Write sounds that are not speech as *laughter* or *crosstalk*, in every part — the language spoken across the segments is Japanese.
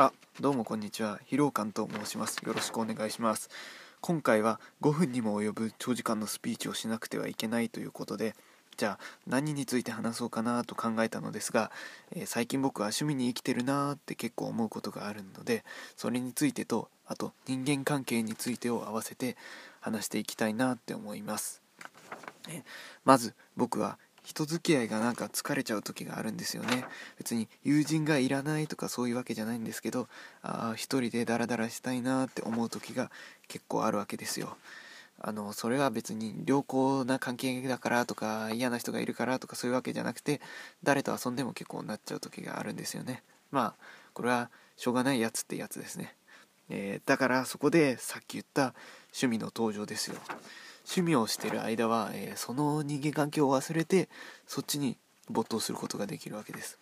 あ、どうもこんにちは。疲労感と申します。よろしくお願いします。今回は5分にも及ぶ長時間のスピーチをしなくてはいけないということで、じゃあ何について話そうかなと考えたのですが、えー、最近僕は趣味に生きてるなーって結構思うことがあるので、それについてと、あと人間関係についてを合わせて話していきたいなって思います。えまず僕は人付き合いがなんか疲れちゃう時があるんですよね。別に友人がいらないとかそういうわけじゃないんですけどああ一人でダラダラしたいなって思う時が結構あるわけですよ。あのそれは別に良好な関係だからとか嫌な人がいるからとかそういうわけじゃなくて誰と遊んでも結構なっちゃう時があるんですよね。まあこれはしょうがないやつってやつですね、えー、だからそこでさっき言った趣味の登場ですよ。趣味をしてる間は、えー、その人間関係を忘れてそっちに没頭することができるわけです。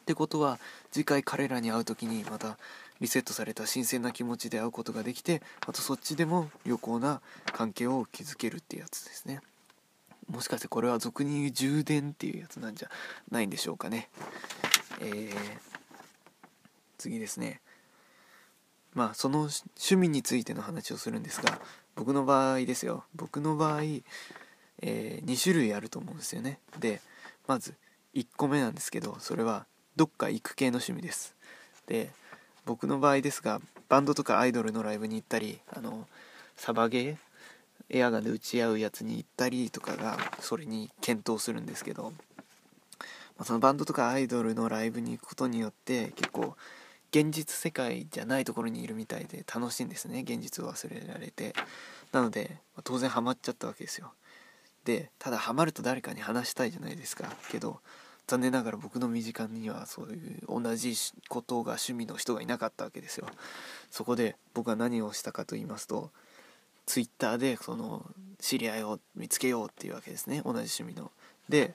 ってことは次回彼らに会う時にまたリセットされた新鮮な気持ちで会うことができてまたそっちでも良好な関係を築けるってやつですね。もしかしてこれは俗に言う充電っていうやつなんじゃないんでしょうかね。えー、次ですね。まあその趣味についての話をするんですが僕の場合ですよ。僕の場合、えー、2種類あると思うんですよね。でまず1個目なんですけどそれはどっか行く系の趣味です。で僕の場合ですがバンドとかアイドルのライブに行ったりあのサバゲーエアガンで打ち合うやつに行ったりとかがそれに検討するんですけど、まあ、そのバンドとかアイドルのライブに行くことによって結構現実世界じゃないところにいるみたいで楽しいんですね現実を忘れられて。なので当然ハマっちゃったわけですよ。でただハマると誰かに話したいじゃないですか。けど残念ながら僕の身近にはそういう同じことが趣味の人がいなかったわけですよ。そこで僕は何をしたかと言いますと twitter でその知り合いを見つけようっていうわけですね。同じ趣味の。で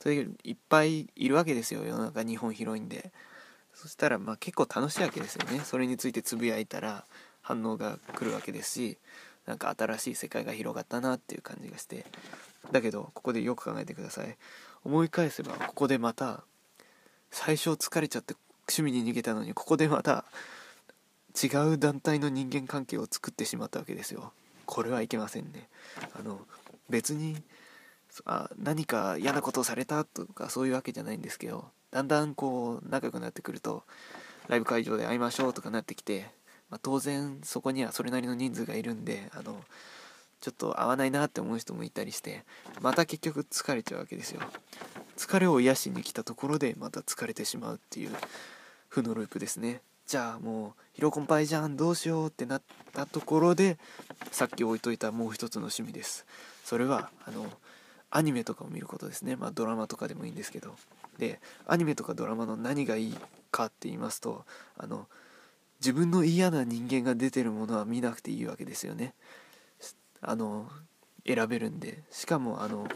それいっぱいいるわけですよ。世の中日本広いんで。そしたらまあ結構楽しいわけですよね。それについてつぶやいたら反応が来るわけですしなんか新しい世界が広がったなっていう感じがして。だけどここでよく考えてください。思い返せばここでまた最初疲れちゃって趣味に逃げたのにここでまた違う団体の人間関係を作ってしまったわけですよ。これはいけませんね。あの別にあ何か嫌なことをされたとかそういうわけじゃないんですけどだんだんこう仲良くなってくるとライブ会場で会いましょうとかなってきて、まあ、当然そこにはそれなりの人数がいるんであのちょっと合わないなって思う人もいたりしてまた結局疲れちゃうわけですよ。疲れを癒しに来たところでまた疲れてしまうっていう負のループですね。じゃあもう疲労困憊じゃんどうしようってなったところでさっき置いといたもう一つの趣味です。それはあのアニメとかを見ることですね。まあドラマとかでもいいんですけど。でアニメとかドラマの何がいいかって言いますとあの自分の嫌な人間が出てるものは見なくていいわけですよね。あの選べるんで。しかもあの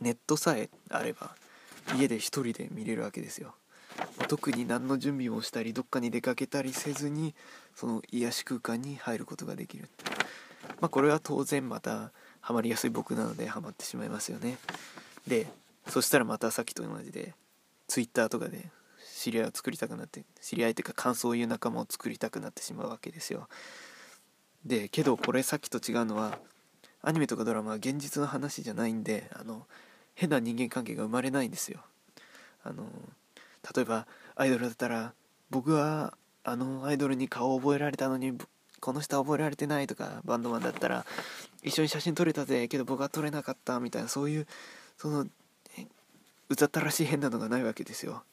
ネットさえあれば家で一人で見れるわけですよ。特に何の準備をしたりどっかに出かけたりせずにその癒し空間に入ることができる。まあこれは当然またハマりやすい僕なのでハマってしまいますよね。でそしたらまたさっきと同じで Twitter とかで知り合いを作りたくなって知り合いというか感想を言う仲間を作りたくなってしまうわけですよ。でけどこれさっきと違うのはアニメとかドラマは現実の話じゃないんであの変な人間関係が生まれないんですよ。あの例えばアイドルだったら僕はあのアイドルに顔を覚えられたのにこの人は覚えられてないとかバンドマンだったら一緒に写真撮れたぜけど僕は撮れなかったみたいなそういうそのうざったらしい変なのがないわけですよ。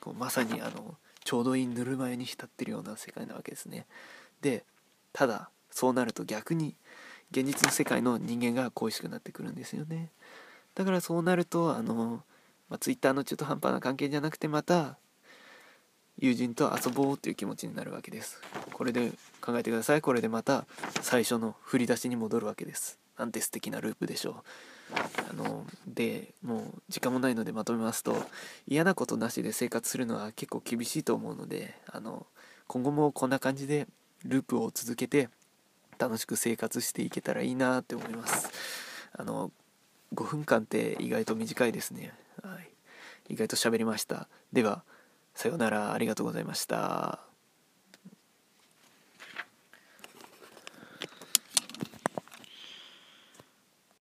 こうまさに *laughs* あのちょうどいいぬるま湯に浸ってるような世界なわけですね。でただそうなると逆に現実の世界の人間が恋しくなってくるんですよね。だからそうなるとあの、まあ、Twitter の中途半端な関係じゃなくてまた友人と遊ぼうっていう気持ちになるわけです。これで考えてください。これでまた最初の振り出しに戻るわけです。なんて素敵なループでしょうあのでもう時間もないのでまとめますと嫌なことなしで生活するのは結構厳しいと思うのであの今後もこんな感じでループを続けて楽しく生活していけたらいいなって思います。あの5分間って意外と短いですね、はい、意外と喋りました。ではさようなら。ありがとうございました。